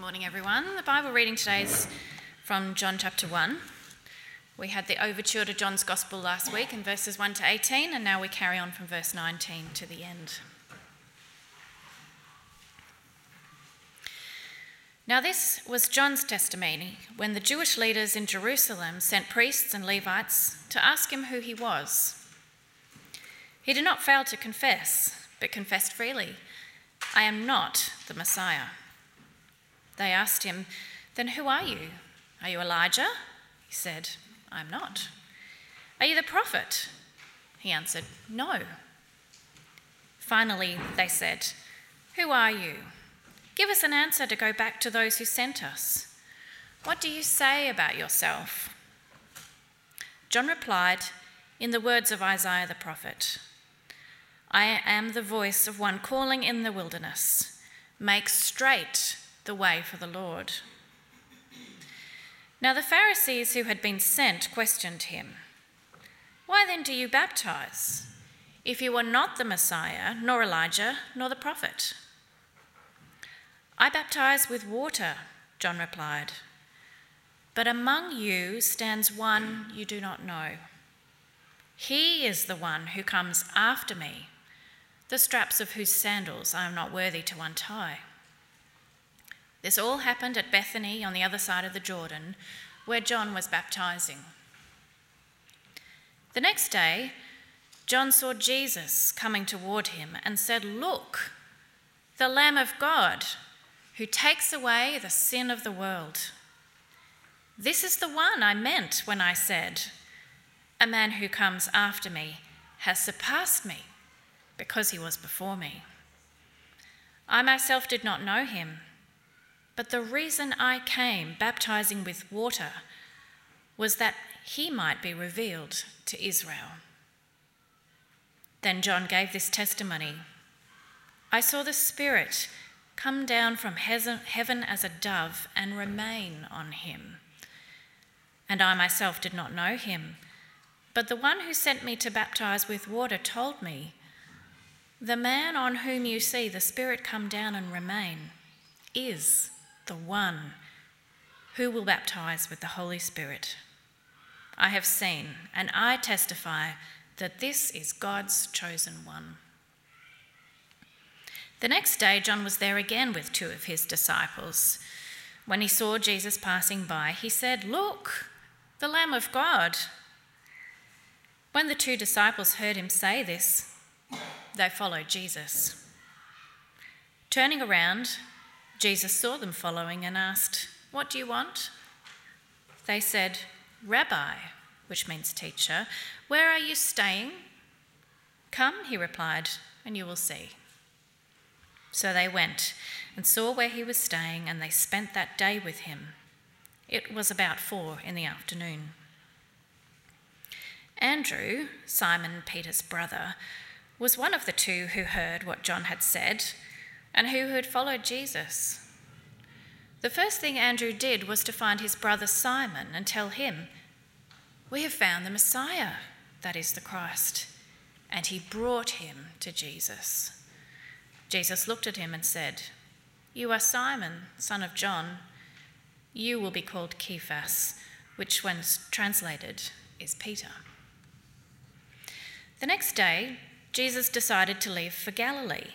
Morning, everyone. The Bible reading today is from John chapter 1. We had the overture to John's Gospel last week in verses 1 to 18, and now we carry on from verse 19 to the end. Now, this was John's testimony when the Jewish leaders in Jerusalem sent priests and Levites to ask him who he was. He did not fail to confess, but confessed freely I am not the Messiah. They asked him, Then who are you? Are you Elijah? He said, I'm not. Are you the prophet? He answered, No. Finally, they said, Who are you? Give us an answer to go back to those who sent us. What do you say about yourself? John replied, in the words of Isaiah the prophet I am the voice of one calling in the wilderness, make straight the way for the Lord. Now the Pharisees who had been sent questioned him Why then do you baptize, if you are not the Messiah, nor Elijah, nor the prophet? I baptize with water, John replied. But among you stands one you do not know. He is the one who comes after me the straps of whose sandals I am not worthy to untie. This all happened at Bethany on the other side of the Jordan, where John was baptizing. The next day, John saw Jesus coming toward him and said, Look, the Lamb of God who takes away the sin of the world. This is the one I meant when I said, A man who comes after me has surpassed me because he was before me. I myself did not know him, but the reason I came baptizing with water was that he might be revealed to Israel. Then John gave this testimony I saw the Spirit come down from heaven as a dove and remain on him. And I myself did not know him, but the one who sent me to baptize with water told me, the man on whom you see the Spirit come down and remain is the one who will baptize with the Holy Spirit. I have seen, and I testify that this is God's chosen one. The next day, John was there again with two of his disciples. When he saw Jesus passing by, he said, Look, the Lamb of God. When the two disciples heard him say this, they followed Jesus. Turning around, Jesus saw them following and asked, What do you want? They said, Rabbi, which means teacher, where are you staying? Come, he replied, and you will see. So they went and saw where he was staying, and they spent that day with him. It was about four in the afternoon. Andrew, Simon Peter's brother, was one of the two who heard what John had said and who had followed Jesus. The first thing Andrew did was to find his brother Simon and tell him, We have found the Messiah, that is the Christ. And he brought him to Jesus. Jesus looked at him and said, You are Simon, son of John. You will be called Cephas, which, when translated, is Peter. The next day, Jesus decided to leave for Galilee.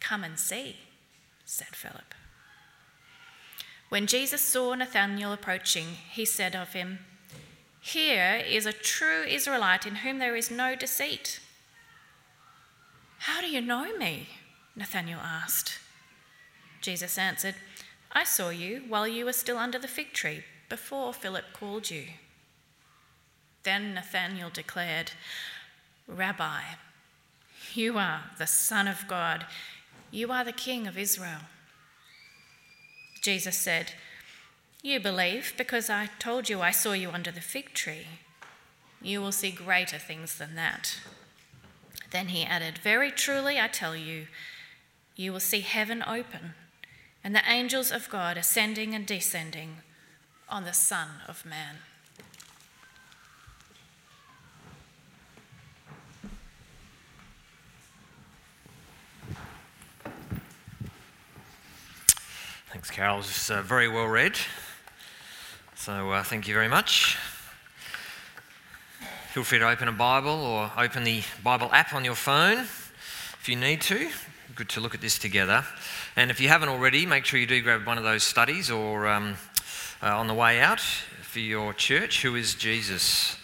Come and see, said Philip. When Jesus saw Nathanael approaching, he said of him, Here is a true Israelite in whom there is no deceit. How do you know me? Nathanael asked. Jesus answered, I saw you while you were still under the fig tree, before Philip called you. Then Nathanael declared, Rabbi, you are the Son of God. You are the King of Israel. Jesus said, You believe because I told you I saw you under the fig tree. You will see greater things than that. Then he added, Very truly I tell you, you will see heaven open and the angels of God ascending and descending on the Son of Man. Carol. It's uh, very well read. So uh, thank you very much. Feel free to open a Bible or open the Bible app on your phone if you need to. Good to look at this together. And if you haven't already, make sure you do grab one of those studies or um, uh, on the way out for your church. Who is Jesus?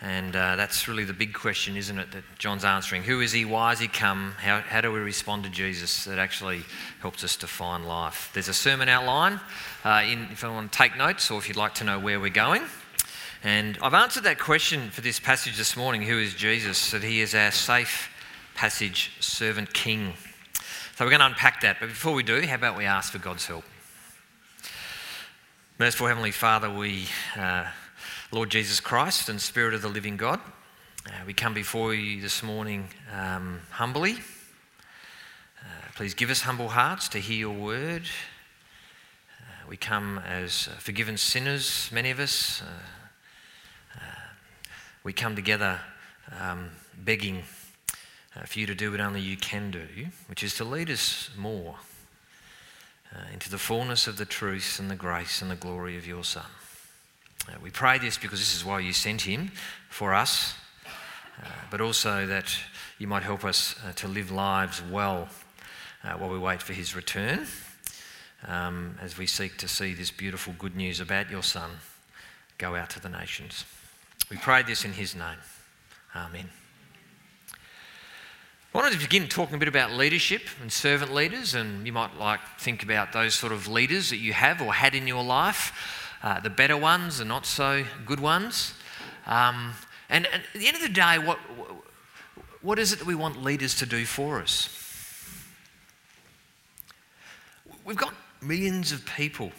And uh, that's really the big question, isn't it, that John's answering. Who is he? Why has he come? How, how do we respond to Jesus? That actually helps us to find life. There's a sermon outline uh, in, if you want to take notes or if you'd like to know where we're going. And I've answered that question for this passage this morning who is Jesus? That he is our safe passage servant king. So we're going to unpack that. But before we do, how about we ask for God's help? Merciful Heavenly Father, we, uh, Lord Jesus Christ and Spirit of the living God, uh, we come before you this morning um, humbly. Uh, please give us humble hearts to hear your word. Uh, we come as forgiven sinners, many of us. Uh, uh, we come together um, begging uh, for you to do what only you can do, which is to lead us more into the fullness of the truth and the grace and the glory of your Son. Uh, we pray this because this is why you sent him for us, uh, but also that you might help us uh, to live lives well uh, while we wait for his return, um, as we seek to see this beautiful good news about your Son go out to the nations. We pray this in his name. Amen. I wanted to begin talking a bit about leadership and servant leaders, and you might like think about those sort of leaders that you have or had in your life, uh, the better ones, the not so good ones. Um, and, and, at the end of the day, what, what is it that we want leaders to do for us? We've got millions of people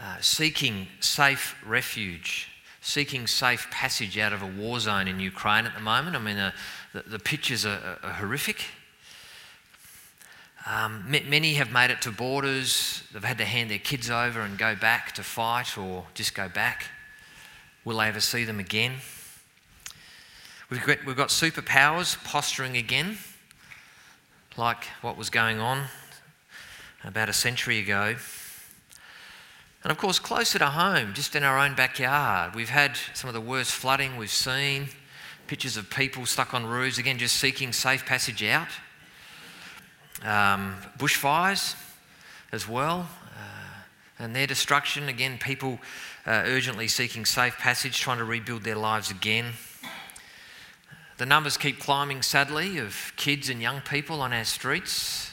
uh, seeking safe refuge seeking safe passage out of a war zone in Ukraine at the moment. I mean, uh, the, the, pictures are, are horrific. Um, many have made it to borders. They've had to hand their kids over and go back to fight or just go back. Will they ever see them again? We've got, we've got superpowers posturing again, like what was going on about a century ago. And of course, closer to home, just in our own backyard, we've had some of the worst flooding we've seen, pictures of people stuck on roofs, again, just seeking safe passage out. Um, bushfires as well, uh, and their destruction, again, people uh, urgently seeking safe passage, trying to rebuild their lives again. The numbers keep climbing, sadly, of kids and young people on our streets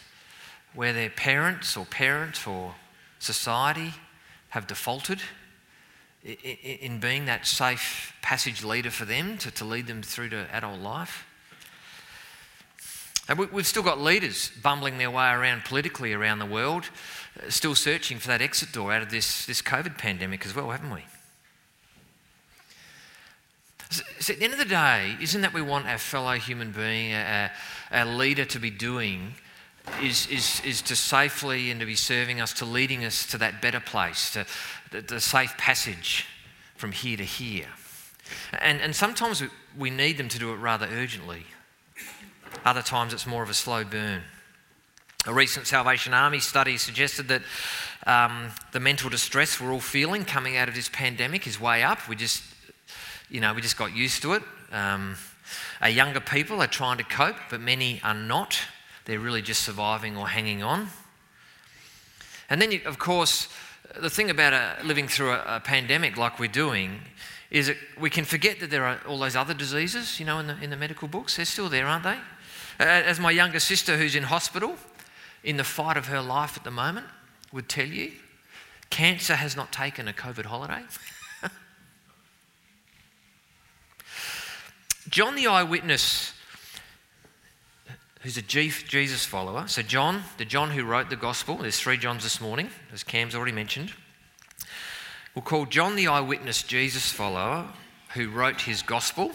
where their parents or parent or society have defaulted in being that safe passage leader for them to lead them through to adult life. And we, have still got leaders bumbling their way around politically around the world, uh, still searching for that exit door out of this, this COVID pandemic as well, haven't we? So, at the end of the day, isn't that we want our fellow human being, our, our leader to be doing is, is, is to safely and to be serving us, to leading us to that better place, to the, the safe passage from here to here. And, and sometimes we need them to do it rather urgently. Other times it's more of a slow burn. A recent Salvation Army study suggested that um, the mental distress we're all feeling coming out of this pandemic is way up. We just, you know, we just got used to it. Um, our younger people are trying to cope, but many are not. They're really just surviving or hanging on. And then, you, of course, the thing about a, living through a, a, pandemic like we're doing is that we can forget that there are all those other diseases, you know, in the, in the medical books. They're still there, aren't they? As my younger sister, who's in hospital, in the fight of her life at the moment, would tell you, cancer has not taken a COVID holiday. John the eyewitness who's a Jesus follower. So, John, the John who wrote the gospel, there's three Johns this morning, as Cam's already mentioned. We'll call John the eyewitness Jesus follower who wrote his gospel.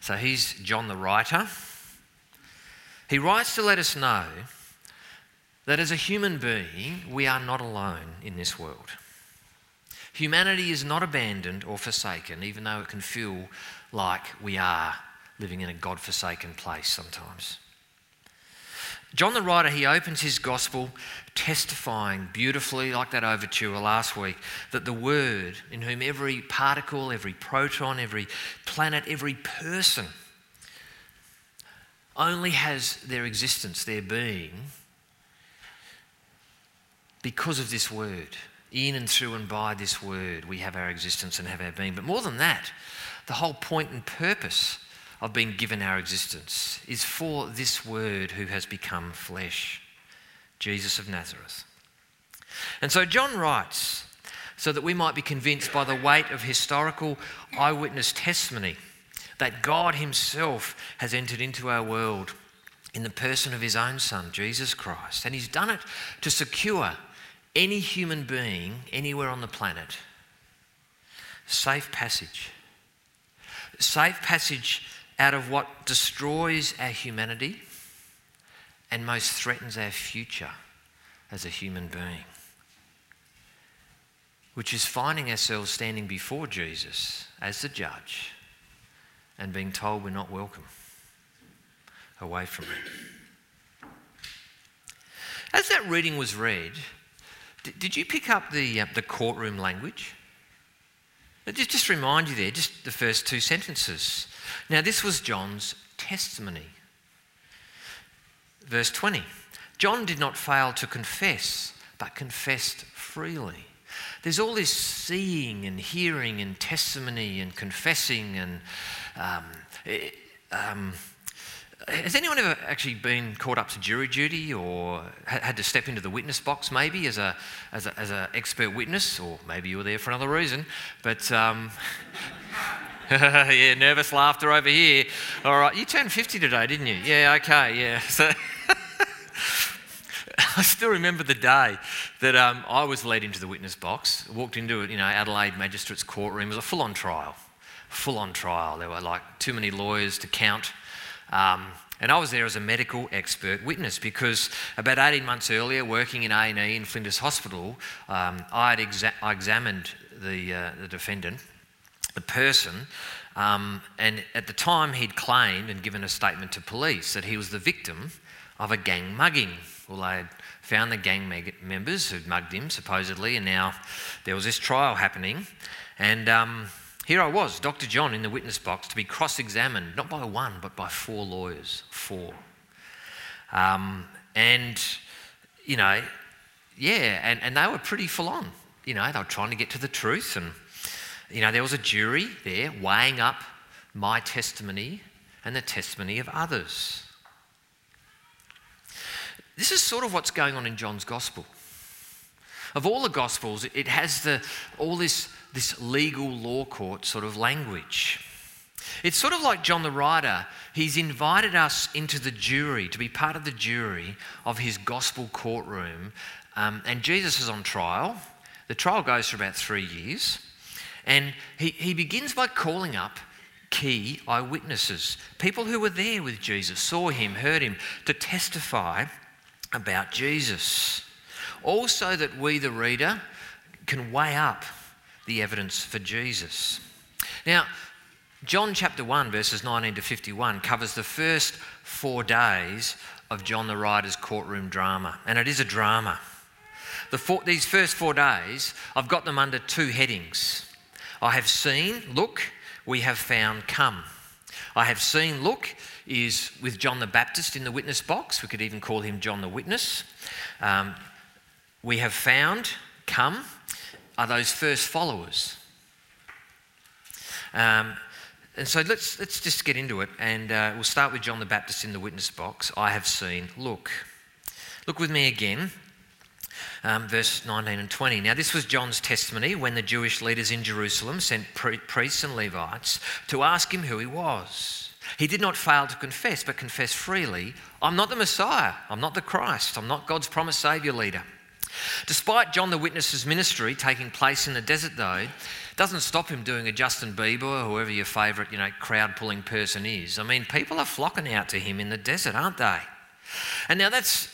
So, he's John the writer. He writes to let us know that as a human being, we are not alone in this world. Humanity is not abandoned or forsaken, even though it can feel like we are living in a God forsaken place sometimes. John the writer, he opens his gospel testifying beautifully, like that overture last week, that the Word, in whom every particle, every proton, every planet, every person only has their existence, their being, because of this Word. In and through and by this Word, we have our existence and have our being. But more than that, the whole point and purpose of being given our existence is for this Word who has become flesh, Jesus of Nazareth. And so John writes so that we might be convinced by the weight of historical eyewitness testimony that God Himself has entered into our world in the person of His own Son, Jesus Christ. And He's done it to secure any human being anywhere on the planet safe passage. Safe passage out of what destroys our humanity and most threatens our future as a human being, which is finding ourselves standing before Jesus as the judge and being told we're not welcome away from Him. As that reading was read, did you pick up the, uh, the courtroom language? Just, just remind you there, just the first two sentences. Now, this was John's testimony. Verse 20 John did not fail to confess, but confessed freely. There's all this seeing and hearing and testimony and confessing and um, um, has anyone ever actually been caught up to jury duty or had to step into the witness box maybe as a as an as a expert witness, or maybe you were there for another reason? But um, yeah, nervous laughter over here. All right, you turned 50 today, didn't you? Yeah, okay, yeah. So I still remember the day that um, I was led into the witness box, walked into you know, Adelaide Magistrates Courtroom. It was a full-on trial, full-on trial. There were like too many lawyers to count. Um, and I was there as a medical expert witness because about 18 months earlier, working in A&E in Flinders Hospital, um, I had exa- I examined the, uh, the defendant, the person, um, and at the time he'd claimed and given a statement to police that he was the victim of a gang mugging. Well, they had found the gang members who'd mugged him, supposedly, and now there was this trial happening. And um, here I was, Dr. John, in the witness box to be cross examined, not by one, but by four lawyers. Four. Um, and, you know, yeah, and, and they were pretty full on. You know, they were trying to get to the truth. And, you know, there was a jury there weighing up my testimony and the testimony of others. This is sort of what's going on in John's gospel. Of all the gospels, it has the, all this this legal law court sort of language. It's sort of like John the writer. He's invited us into the jury, to be part of the jury of his gospel courtroom. Um, and Jesus is on trial. The trial goes for about three years. And he, he begins by calling up key eyewitnesses, people who were there with Jesus, saw him, heard him, to testify about Jesus. Also, that we, the reader, can weigh up the evidence for Jesus. Now, John chapter 1, verses 19 to 51, covers the first four days of John the writer's courtroom drama, and it is a drama. The four, these first four days, I've got them under two headings. I have seen, look, we have found, come. I have seen, look, is with John the Baptist in the witness box. We could even call him John the Witness. Um, we have found, come are those first followers. Um, and so let's, let's just get into it, and uh, we'll start with John the Baptist in the witness box. I have seen, look. Look with me again, um, verse 19 and 20. Now, this was John's testimony when the Jewish leaders in Jerusalem sent priests and Levites to ask him who he was. He did not fail to confess, but confess freely I'm not the Messiah, I'm not the Christ, I'm not God's promised Saviour leader. Despite John the Witness's ministry taking place in the desert, though, doesn't stop him doing a Justin Bieber or whoever your favourite, you know, crowd pulling person is. I mean, people are flocking out to him in the desert, aren't they? And now that's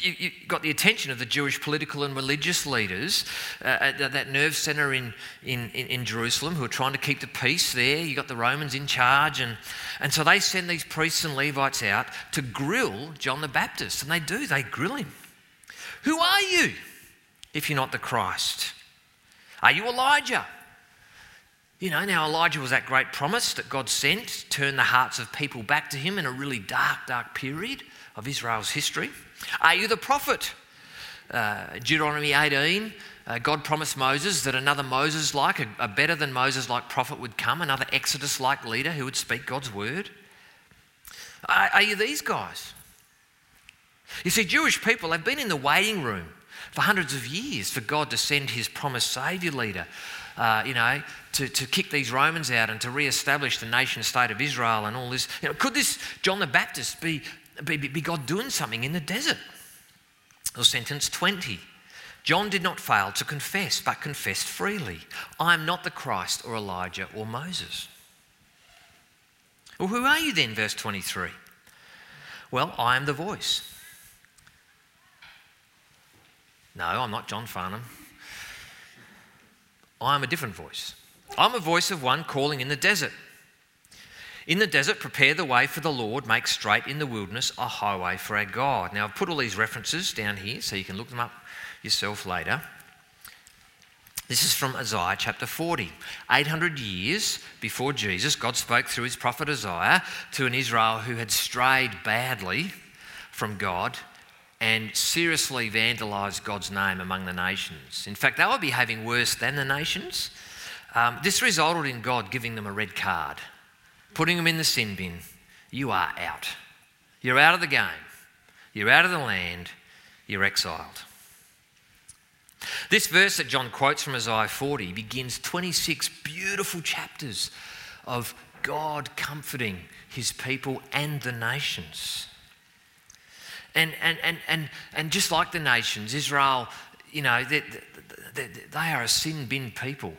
you, you, got the attention of the Jewish political and religious leaders uh, at that nerve centre in, in, in, Jerusalem who are trying to keep the peace there. You've got the Romans in charge. And, and so they send these priests and Levites out to grill John the Baptist. And they do, they grill him. Who are you if you're not the Christ? Are you Elijah? You know, now Elijah was that great promise that God sent, turned the hearts of people back to him in a really dark, dark period of Israel's history. Are you the prophet? Uh, Deuteronomy 18, uh, God promised Moses that another Moses like, a, a better than Moses like prophet would come, another Exodus like leader who would speak God's word. Are, are you these guys? You see, Jewish people have been in the waiting room for hundreds of years for God to send his promised Saviour leader, uh, you know, to, to kick these Romans out and to re establish the nation state of Israel and all this. You know, could this John the Baptist be, be, be God doing something in the desert? Or sentence 20. John did not fail to confess, but confessed freely I am not the Christ or Elijah or Moses. Well, who are you then? Verse 23. Well, I am the voice. No, I'm not John Farnham. I'm a different voice. I'm a voice of one calling in the desert. In the desert, prepare the way for the Lord, make straight in the wilderness a highway for our God. Now, I've put all these references down here so you can look them up yourself later. This is from Isaiah chapter 40. 800 years before Jesus, God spoke through his prophet Isaiah to an Israel who had strayed badly from God and seriously vandalised God's name among the nations. In fact, they were behaving worse than the nations. Um, this resulted in God giving them a red card putting them in the sin bin, you are out. You're out of the game. You're out of the land. You're exiled. This verse that John quotes from Isaiah 40 begins 26 beautiful chapters of God comforting his people and the nations. And, and, and, and, and just like the nations, Israel, you know, they, they, they are a sin bin people.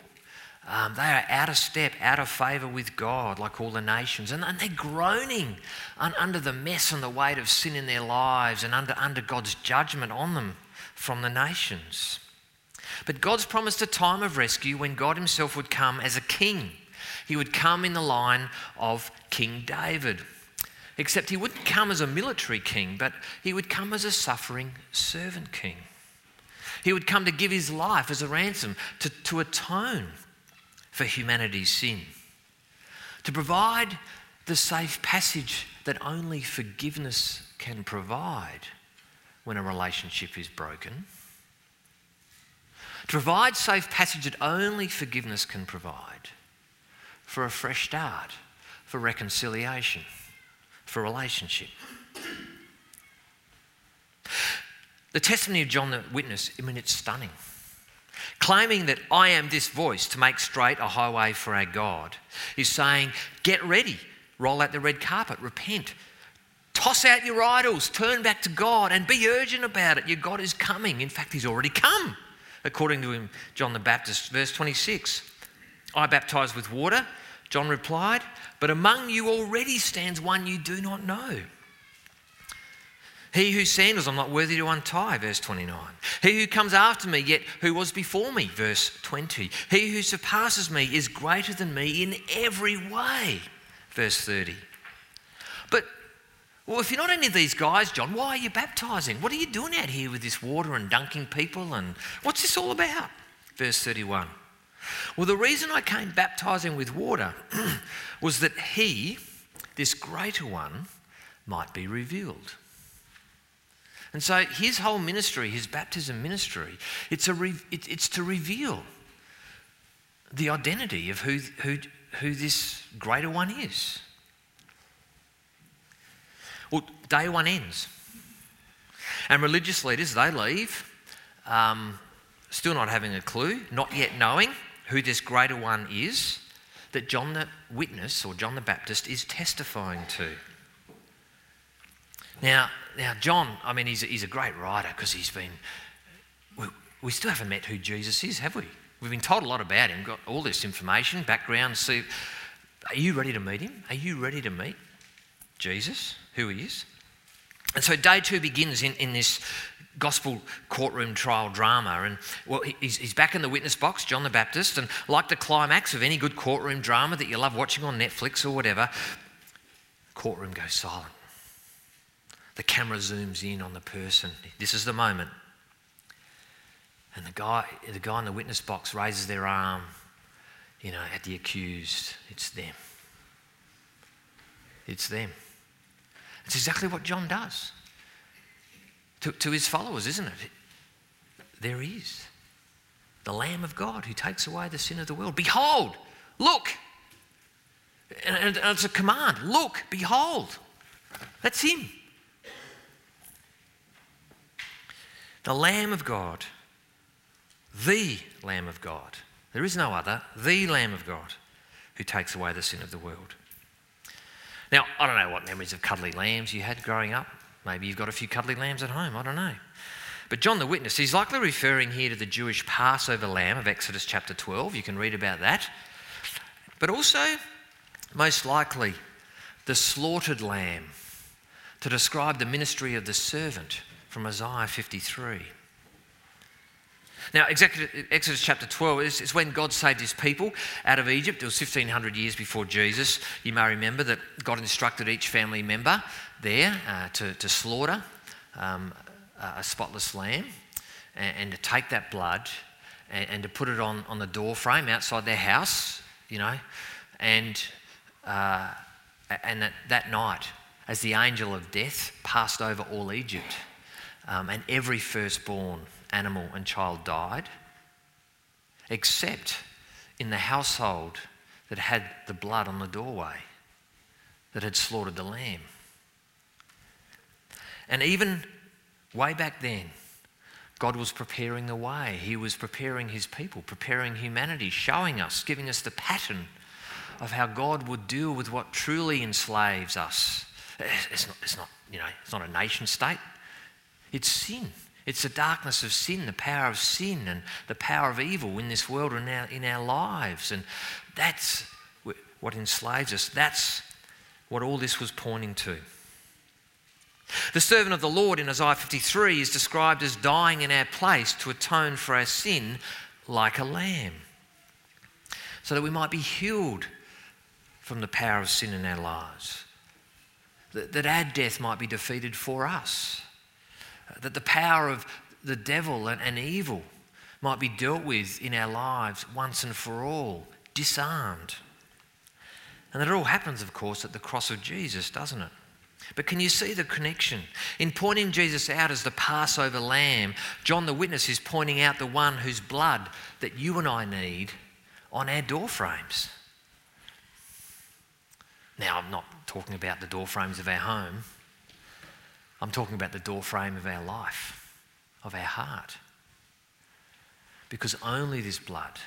Um, they are out of step, out of favour with God, like all the nations. And, and they're groaning under the mess and the weight of sin in their lives and under, under God's judgment on them from the nations. But God's promised a time of rescue when God Himself would come as a king. He would come in the line of King David. Except He wouldn't come as a military king, but He would come as a suffering servant king. He would come to give His life as a ransom, to, to atone for humanity's sin, to provide the safe passage that only forgiveness can provide when a relationship is broken, to provide safe passage that only forgiveness can provide for a fresh start, for reconciliation, for relationship. The testimony of John the Witness, I mean, it's stunning claiming that I am this voice to make straight a highway for our God, is saying, Get ready, roll out the red carpet, repent, toss out your idols, turn back to God, and be urgent about it. Your God is coming. In fact, He's already come, according to him, John the Baptist, verse 26. I baptize with water, John replied, but among you already stands one you do not know. He whose sandals I'm not worthy to untie, verse 29. He who comes after me, yet who was before me, verse 20. He who surpasses me is greater than me in every way, verse 30. But, well, if you're not any of these guys, John, why are you baptizing? What are you doing out here with this water and dunking people? And what's this all about? Verse 31. Well, the reason I came baptizing with water was that he, this greater one, might be revealed. And so his whole ministry, his baptism ministry, it's, a re, it, it's to reveal the identity of who, who, who this greater one is. Well, day one ends. And religious leaders, they leave, um, still not having a clue, not yet knowing who this greater one is. that John the Witness or John the Baptist is testifying to. Now, now John, I mean, he's a, he's a great writer because he's been. We, we still haven't met who Jesus is, have we? We've been told a lot about him, got all this information, background. See, are you ready to meet him? Are you ready to meet Jesus, who he is? And so day two begins in, in this gospel courtroom trial drama. And well, he's, he's back in the witness box, John the Baptist, and like the climax of any good courtroom drama that you love watching on Netflix or whatever, courtroom goes silent. The camera zooms in on the person. This is the moment. And the guy, the guy in the witness box raises their arm, you know, at the accused. It's them. It's them. It's exactly what John does to, to his followers, isn't it? There he is, the Lamb of God who takes away the sin of the world. Behold, look. And, and it's a command look, behold. That's him. The Lamb of God, the Lamb of God. There is no other, the Lamb of God who takes away the sin of the world. Now, I don't know what memories of cuddly lambs you had growing up. Maybe you've got a few cuddly lambs at home, I don't know. But John the Witness, he's likely referring here to the Jewish Passover lamb of Exodus chapter 12. You can read about that. But also, most likely, the slaughtered lamb to describe the ministry of the servant from Isaiah 53. Now, Exodus chapter 12 is, when God saved his people out of Egypt. It was 1500 years before Jesus. You may remember that God instructed each family member there uh, to, to slaughter um, a spotless lamb and, and, to take that blood and, and, to put it on, on the door frame outside their house, you know. And, uh, and that, that night, as the angel of death passed over all Egypt, um, and every firstborn animal and child died, except in the household that had the blood on the doorway, that had slaughtered the lamb. And even way back then, God was preparing the way. He was preparing his people, preparing humanity, showing us, giving us the pattern of how God would deal with what truly enslaves us. It's not, it's not, you know, it's not a nation state. It's sin. It's the darkness of sin, the power of sin, and the power of evil in this world and in our, in our lives. And that's what enslaves us. That's what all this was pointing to. The servant of the Lord in Isaiah 53 is described as dying in our place to atone for our sin like a lamb, so that we might be healed from the power of sin in our lives, that, that our death might be defeated for us that the power of the devil and, and evil might be dealt with in our lives once and for all, disarmed. And that it all happens, of course, at the cross of Jesus, doesn't it? But can you see the connection? In pointing Jesus out as the Passover lamb, John the Witness is pointing out the one whose blood that you and I need on our door frames. Now, I'm not talking about the door frames of our home. I'm talking about the doorframe of our life, of our heart. Because only this blood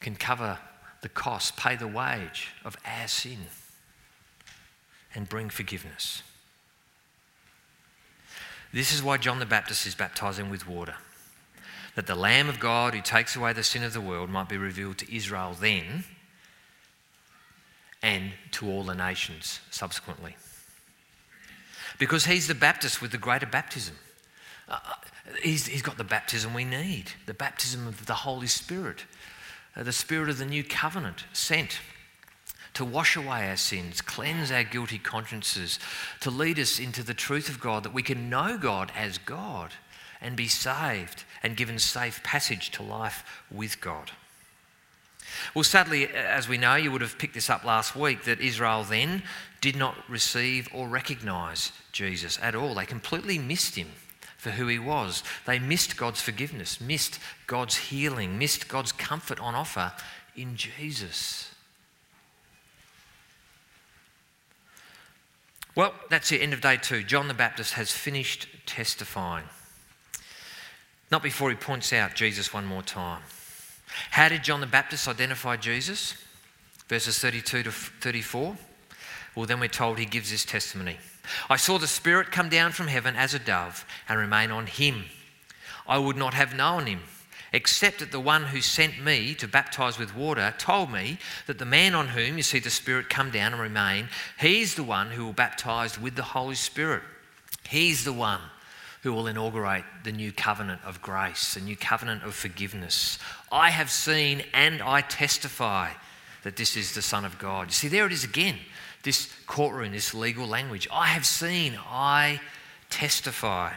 can cover the cost, pay the wage of our sin, and bring forgiveness. This is why John the Baptist is baptizing with water. That the Lamb of God who takes away the sin of the world might be revealed to Israel then and to all the nations subsequently because he's the Baptist with the greater baptism. Uh, he's, he's got the baptism we need the baptism of the Holy Spirit, uh, the Spirit of the new covenant sent to wash away our sins, cleanse our guilty consciences, to lead us into the truth of God, that we can know God as God and be saved and given safe passage to life with God. Well, sadly, as we know, you would have picked this up last week, that Israel then did not receive or recognize Jesus at all. They completely missed him for who he was. They missed God's forgiveness, missed God's healing, missed God's comfort on offer in Jesus. Well, that's the end of day two. John the Baptist has finished testifying. Not before he points out Jesus one more time. How did John the Baptist identify Jesus? Verses 32 to 34. Well, then we're told he gives this testimony I saw the Spirit come down from heaven as a dove and remain on him. I would not have known him, except that the one who sent me to baptize with water told me that the man on whom you see the Spirit come down and remain, he's the one who will baptize with the Holy Spirit. He's the one who will inaugurate the new covenant of grace, the new covenant of forgiveness. I have seen and I testify that this is the Son of God. You see, there it is again this courtroom, this legal language. I have seen, I testify.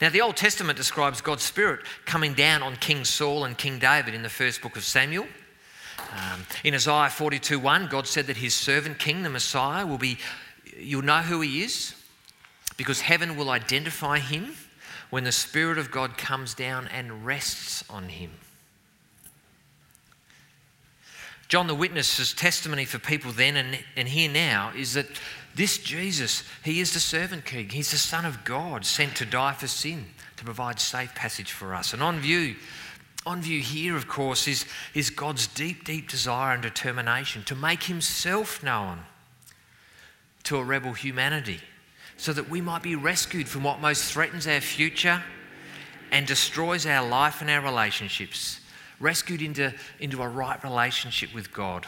Now, the Old Testament describes God's Spirit coming down on King Saul and King David in the first book of Samuel. Um, in Isaiah 42 1, God said that his servant king, the Messiah, will be, you'll know who he is because heaven will identify him when the Spirit of God comes down and rests on him. John the Witness's testimony for people then and, and here now is that this Jesus, he is the servant king. He's the Son of God sent to die for sin, to provide safe passage for us. And on view, on view here, of course, is, is God's deep, deep desire and determination to make himself known to a rebel humanity so that we might be rescued from what most threatens our future and destroys our life and our relationships rescued into, into a right relationship with God.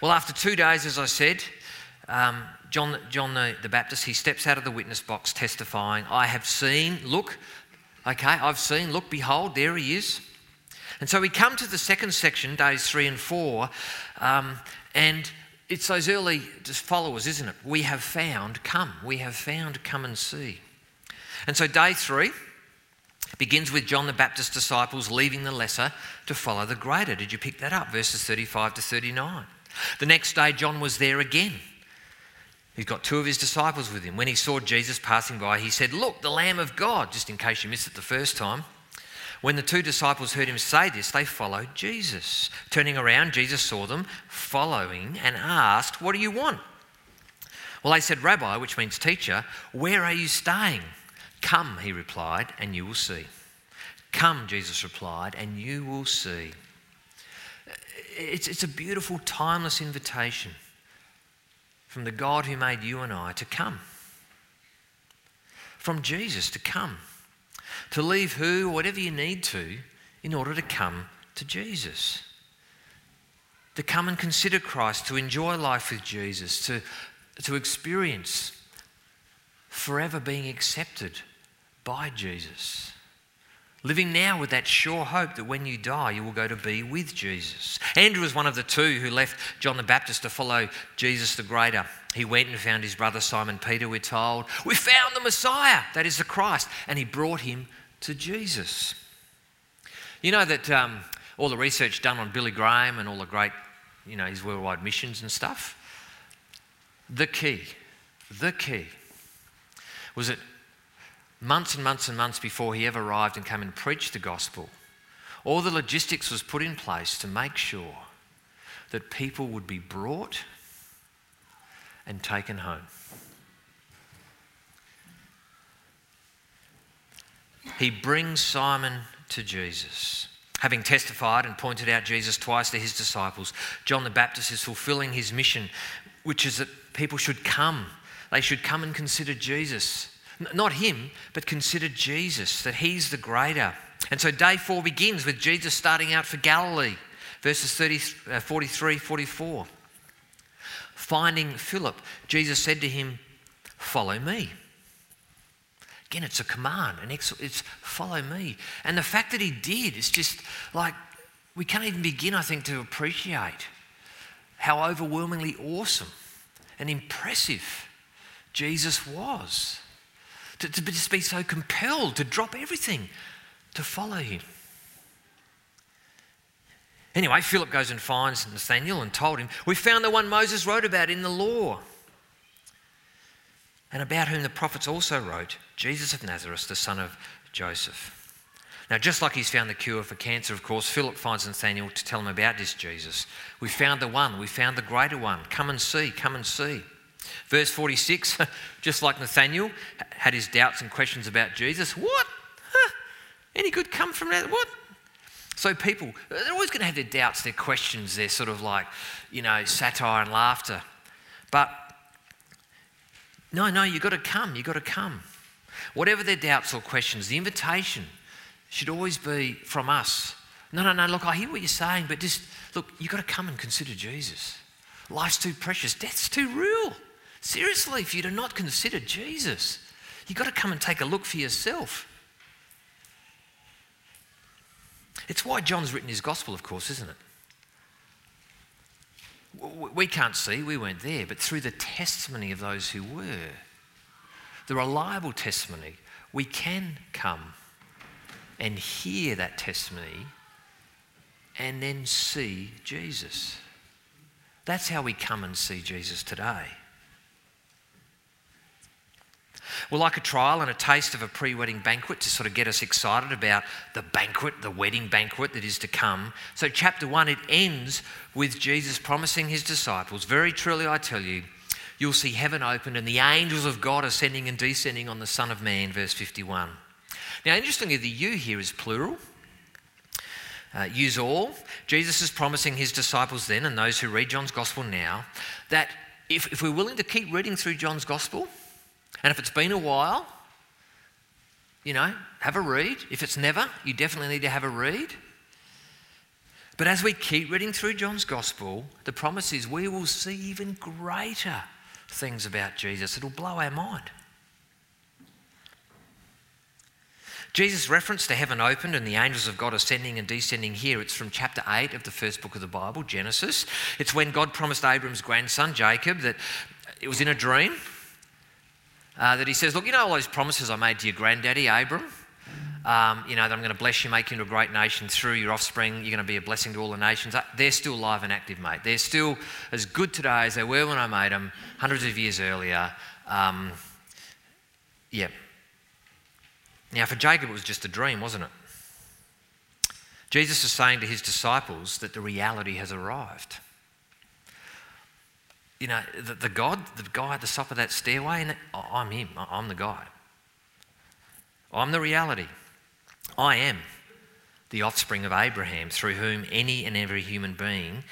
Well, after two days, as I said, um, John, John the, the Baptist, he steps out of the witness box testifying, I have seen, look, okay, I've seen, look, behold, there he is. And so we come to the second section, days three and four, um, and it's those early followers, isn't it? We have found, come. We have found, come and see. And so day three, begins with John the Baptist's disciples leaving the lesser to follow the greater. Did you pick that up? Verses 35 to 39. The next day, John was there again. He's got two of his disciples with him. When he saw Jesus passing by, he said, Look, the Lamb of God, just in case you missed it the first time. When the two disciples heard him say this, they followed Jesus. Turning around, Jesus saw them following and asked, What do you want? Well, they said, Rabbi, which means teacher, where are you staying? Come, he replied, and you will see. Come, Jesus replied, and you will see. It's, it's a beautiful, timeless invitation from the God who made you and I to come. From Jesus to come. To leave who, whatever you need to, in order to come to Jesus. To come and consider Christ, to enjoy life with Jesus, to, to experience forever being accepted by Jesus. Living now with that sure hope that when you die, you will go to be with Jesus. Andrew was one of the two who left John the Baptist to follow Jesus the Greater. He went and found his brother Simon Peter, we're told. We found the Messiah, that is the Christ. And he brought him to Jesus. You know that um, all the research done on Billy Graham and all the great, you know, his worldwide missions and stuff, the key, the key was that months and months and months before he ever arrived and came and preached the gospel, all the logistics was put in place to make sure that people would be brought and taken home. He brings Simon to Jesus. Having testified and pointed out Jesus twice to his disciples, John the Baptist is fulfilling his mission, which is that people should come. They should come and consider Jesus not him, but consider Jesus, that he's the greater. And so day four begins with Jesus starting out for Galilee, verses 30, uh, 43, 44. Finding Philip, Jesus said to him, Follow me. Again, it's a command, and it's, it's follow me. And the fact that he did is just like, we can't even begin, I think, to appreciate how overwhelmingly awesome and impressive Jesus was to, to just be so compelled to drop everything to follow him. Anyway, Philip goes and finds Nathanael and told him, We found the one Moses wrote about in the law, and about whom the prophets also wrote, Jesus of Nazareth, the son of Joseph. Now, just like he's found the cure for cancer, of course, Philip finds Nathanael to tell him about this Jesus. We found the one, we found the greater one. Come and see, come and see. Verse 46, just like Nathanael had his doubts and questions about Jesus, what? Huh? Any good come from that? What? So people, uh, they're always going to have their doubts, their questions, their sort of like, you know, satire and laughter. But no, no, you've got to come. You've got to come. Whatever their doubts or questions, the invitation should always be from us. No, no, no, look, I hear what you're saying, but just look, you've got to come and consider Jesus. Life's too precious, death's too real. Seriously, if you do not consider Jesus, you've got to come and take a look for yourself. It's why John's written his gospel, of course, isn't it? We can't see, we weren't there, but through the testimony of those who were, the reliable testimony, we can come and hear that testimony and then see Jesus. That's how we come and see Jesus today. We're like a trial and a taste of a pre wedding banquet to sort of get us excited about the banquet, the wedding banquet that is to come. So, chapter one, it ends with Jesus promising his disciples, Very truly I tell you, you'll see heaven opened and the angels of God ascending and descending on the Son of Man, verse 51. Now, interestingly, the you here is plural. Uh, use all. Jesus is promising his disciples then, and those who read John's gospel now, that if, if we're willing to keep reading through John's gospel, and if it's been a while, you know, have a read. If it's never, you definitely need to have a read. But as we keep reading through John's gospel, the promise is we will see even greater things about Jesus. It'll blow our mind. Jesus' reference to heaven opened and the angels of God ascending and descending here, it's from chapter 8 of the first book of the Bible, Genesis. It's when God promised Abram's grandson, Jacob, that it was in a dream uh, that he says, Look, you know all those promises I made to your granddaddy, Abram? Um, you know, that I'm going to bless you, make you into a great nation through your offspring. You're going to be a blessing to all the nations. Uh, they're still alive and active, mate. They're still as good today as they were when I made them hundreds of years earlier. Um, yeah, now, for Jacob, it was just a dream, wasn't it? Jesus is saying to his disciples that the reality has arrived. You know, the, the God, the guy at the top of that stairway, and I'm him. I'm the guy. I'm the reality. I am the offspring of Abraham, through whom any and every human being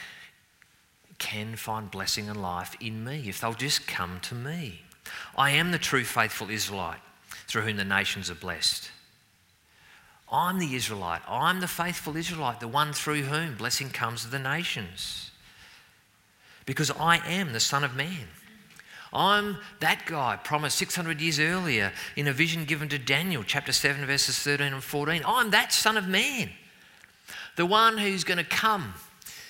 can find blessing and life in me if they'll just come to me. I am the true faithful Israelite through whom the nations are blessed. I'm the Israelite. I'm the faithful Israelite, the one through whom blessing comes to the nations. Because I am the Son of Man. I'm that guy promised 600 years earlier in a vision given to Daniel, chapter 7, verses 13 and 14. I'm that Son of Man, the one who's going to come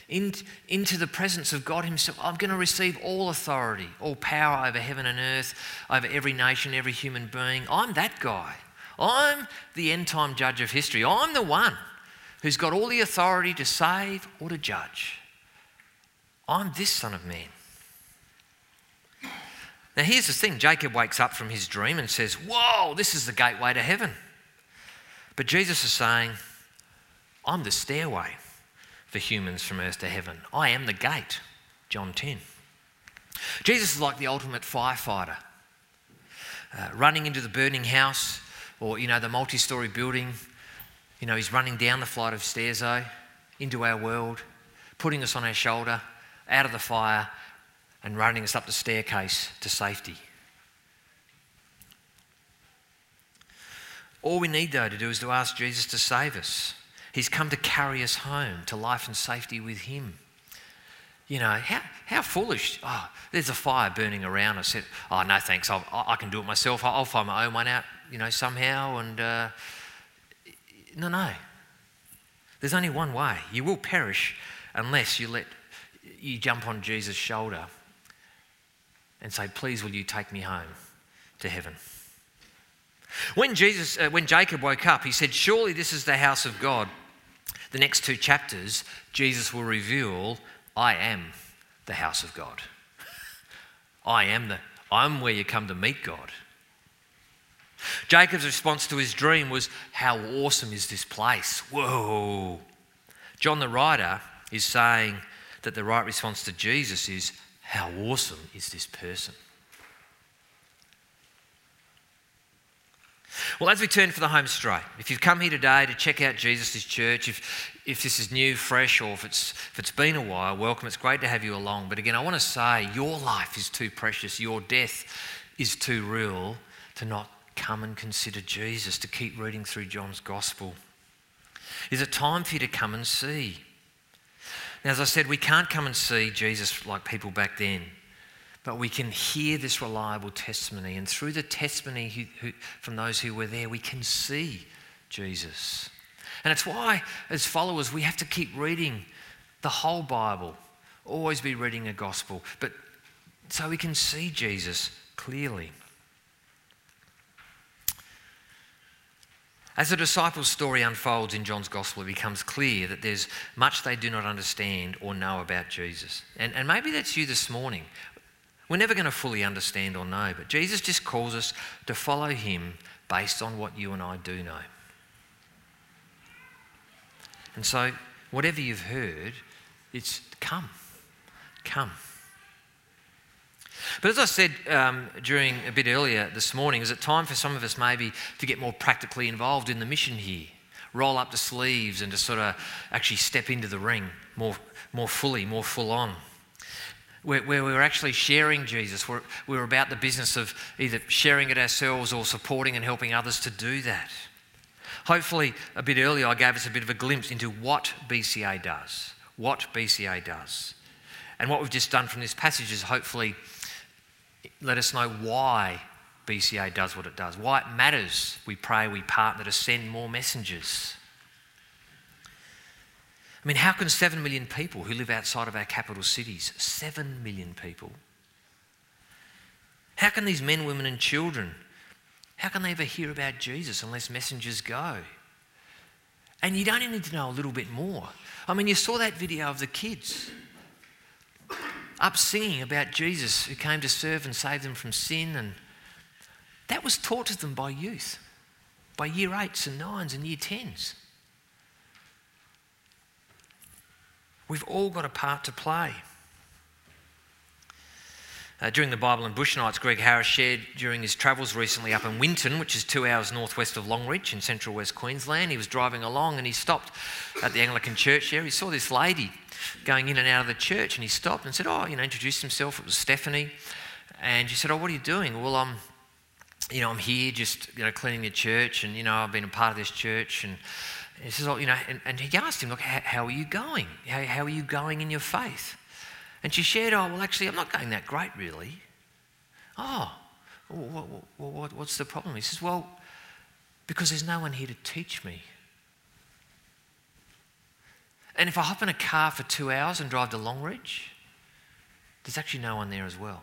in, into the presence of God Himself. I'm going to receive all authority, all power over heaven and earth, over every nation, every human being. I'm that guy. I'm the end time judge of history. I'm the one who's got all the authority to save or to judge. I'm this Son of Man. Now, here's the thing Jacob wakes up from his dream and says, Whoa, this is the gateway to heaven. But Jesus is saying, I'm the stairway for humans from earth to heaven. I am the gate. John 10. Jesus is like the ultimate firefighter, uh, running into the burning house or, you know, the multi story building. You know, he's running down the flight of stairs, though, into our world, putting us on our shoulder, out of the fire, and running us up the staircase to safety. All we need, though, to do is to ask Jesus to save us. He's come to carry us home to life and safety with Him. You know, how, how foolish. Oh, there's a fire burning around us. Oh, no, thanks. I'll, i can do it myself. I'll find my own one out, you know, somehow. And uh, no, no. There's only one way. You will perish unless you let you jump on Jesus' shoulder and say, Please, will you take me home to heaven? When, Jesus, uh, when Jacob woke up, he said, Surely this is the house of God the next two chapters, Jesus will reveal, I am the house of God. I am the, I'm where you come to meet God. Jacob's response to his dream was, How awesome is this place? Whoa. John the writer is saying that the right response to Jesus is, How awesome is this person? Well, as we turn for the home straight, if you've come here today to check out Jesus' church, if, if this is new, fresh, or if it's, if it's been a while, welcome. It's great to have you along. But again, I want to say your life is too precious, your death is too real to not come and consider Jesus, to keep reading through John's gospel. Is it time for you to come and see? Now, as I said, we can't come and see Jesus like people back then, but we can hear this reliable testimony. And through the testimony who, who, from those who were there, we can see Jesus. And it's why, as followers, we have to keep reading the whole Bible, always be reading a gospel, but so we can see Jesus clearly. As the disciples' story unfolds in John's Gospel, it becomes clear that there's much they do not understand or know about Jesus. And, and maybe that's you this morning. We're never going to fully understand or know, but Jesus just calls us to follow him based on what you and I do know. And so, whatever you've heard, it's come. Come. But as I said um, during a bit earlier this morning, is it time for some of us maybe to get more practically involved in the mission here? Roll up the sleeves and to sort of actually step into the ring more, more fully, more full on. Where, where we are actually sharing Jesus. We're, we're about the business of either sharing it ourselves or supporting and helping others to do that. Hopefully, a bit earlier, I gave us a bit of a glimpse into what BCA does. What BCA does. And what we've just done from this passage is hopefully let us know why BCA does what it does, why it matters. We pray, we partner to send more messengers. I mean, how can 7 million people who live outside of our capital cities, 7 million people, how can these men, women, and children, how can they ever hear about Jesus unless messengers go? And you don't need to know a little bit more. I mean, you saw that video of the kids up singing about Jesus who came to serve and save them from sin. And that was taught to them by youth, by year eights and nines and year tens. We've all got a part to play. Uh, during the Bible and Bush Nights, Greg Harris shared during his travels recently up in Winton, which is two hours northwest of Longreach in central West Queensland. He was driving along and he stopped at the Anglican church there. He saw this lady going in and out of the church and he stopped and said, Oh, you know, introduced himself. It was Stephanie. And she said, Oh, what are you doing? Well, I'm, you know, I'm here just, you know, cleaning the church and, you know, I've been a part of this church. And he says, Oh, you know, and, and he asked him, Look, how, how are you going? How, how are you going in your faith? And she shared, Oh, well, actually, I'm not going that great, really. Oh, what, what, what's the problem? He says, Well, because there's no one here to teach me. And if I hop in a car for two hours and drive to Longreach, there's actually no one there as well.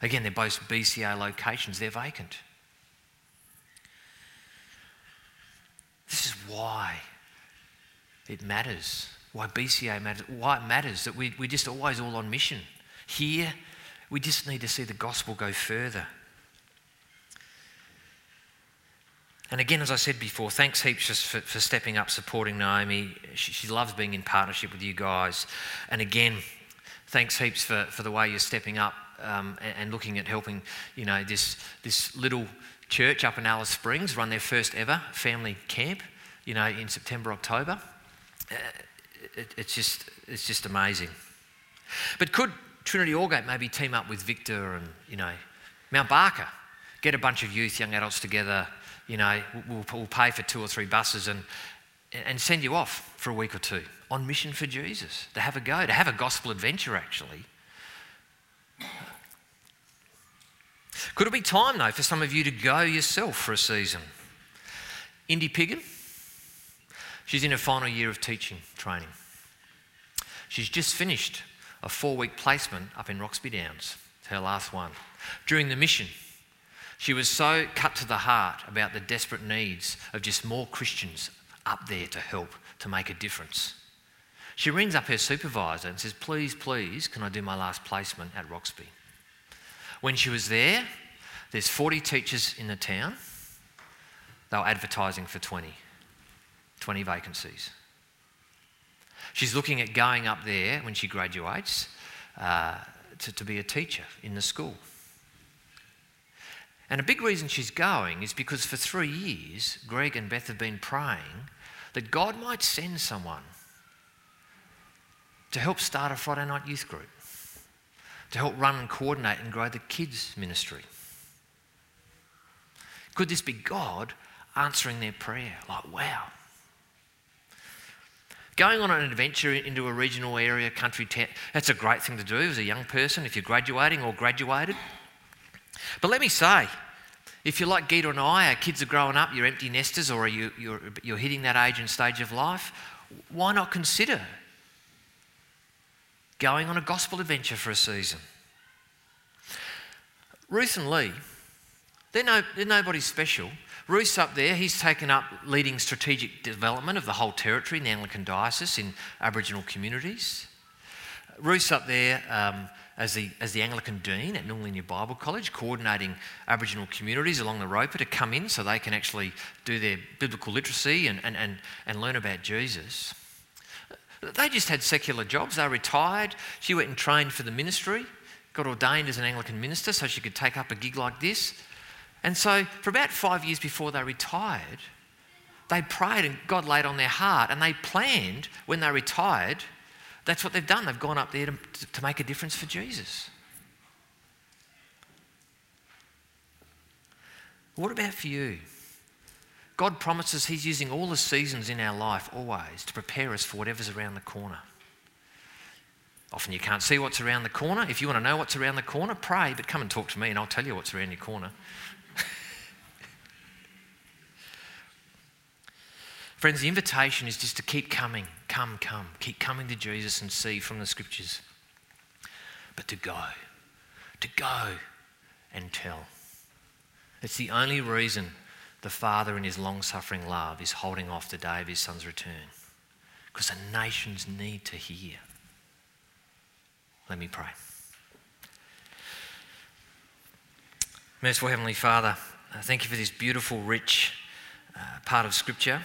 Again, they're both BCA locations, they're vacant. This is why it matters why BCA matters, why it matters that we, we're just always all on mission. Here, we just need to see the gospel go further. And again, as I said before, thanks heaps just for, for stepping up, supporting Naomi. She, she, loves being in partnership with you guys. And again, thanks heaps for, for the way you're stepping up um, and, and, looking at helping, you know, this, this little church up in Alice Springs run their first ever family camp, you know, in September, October. Uh, it, it's, just, it's just amazing. But could Trinity Aldgate maybe team up with Victor and, you know, Mount Barker? Get a bunch of youth, young adults together, you know, we'll, we'll pay for two or three buses and, and send you off for a week or two on mission for Jesus, to have a go, to have a gospel adventure actually. Could it be time, though, for some of you to go yourself for a season? Indy Piggin, she's in her final year of teaching training. She's just finished a four week placement up in Roxby Downs, her last one. During the mission, she was so cut to the heart about the desperate needs of just more Christians up there to help, to make a difference. She rings up her supervisor and says, Please, please, can I do my last placement at Roxby? When she was there, there's 40 teachers in the town. They were advertising for 20, 20 vacancies. She's looking at going up there when she graduates uh, to, to be a teacher in the school. And a big reason she's going is because for three years, Greg and Beth have been praying that God might send someone to help start a Friday night youth group, to help run and coordinate and grow the kids' ministry. Could this be God answering their prayer? Like, wow. Going on an adventure into a regional area, country town, that's a great thing to do as a young person if you're graduating or graduated. But let me say, if you're like Gita and I, our kids are growing up, you're empty nesters, or you, you're, you're hitting that age and stage of life, why not consider going on a gospel adventure for a season? Ruth and Lee, they're, no, they're nobody special. Ruth's up there, he's taken up leading strategic development of the whole territory in the Anglican Diocese in Aboriginal communities. Ruth's up there um, as the, as the Anglican Dean at Noongar Bible College, coordinating Aboriginal communities along the Roper to come in so they can actually do their biblical literacy and, and, and, and learn about Jesus. They just had secular jobs. They retired. She went and trained for the ministry, got ordained as an Anglican minister so she could take up a gig like this. And so, for about five years before they retired, they prayed and God laid on their heart and they planned when they retired that's what they've done. They've gone up there to, to make a difference for Jesus. What about for you? God promises He's using all the seasons in our life always to prepare us for whatever's around the corner. Often you can't see what's around the corner. If you want to know what's around the corner, pray, but come and talk to me and I'll tell you what's around your corner. Friends, the invitation is just to keep coming, come, come, keep coming to Jesus and see from the scriptures. But to go, to go and tell. It's the only reason the Father, in his long suffering love, is holding off the day of his Son's return. Because the nations need to hear. Let me pray. Merciful Heavenly Father, thank you for this beautiful, rich uh, part of Scripture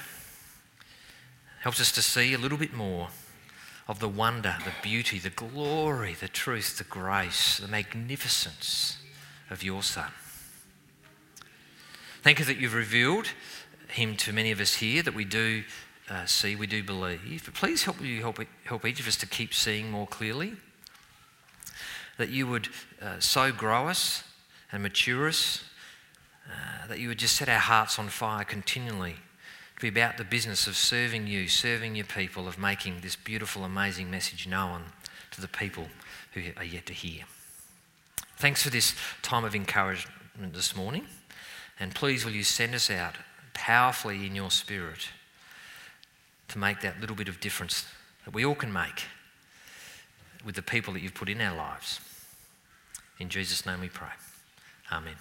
helps us to see a little bit more of the wonder, the beauty, the glory, the truth, the grace, the magnificence of your Son. Thank you that you've revealed him to many of us here, that we do uh, see, we do believe. But please help you help, help each of us to keep seeing more clearly. That you would uh, so grow us and mature us, uh, that you would just set our hearts on fire continually to be about the business of serving you, serving your people, of making this beautiful, amazing message known to the people who are yet to hear. Thanks for this time of encouragement this morning. And please, will you send us out powerfully in your spirit to make that little bit of difference that we all can make with the people that you've put in our lives. In Jesus' name we pray. Amen.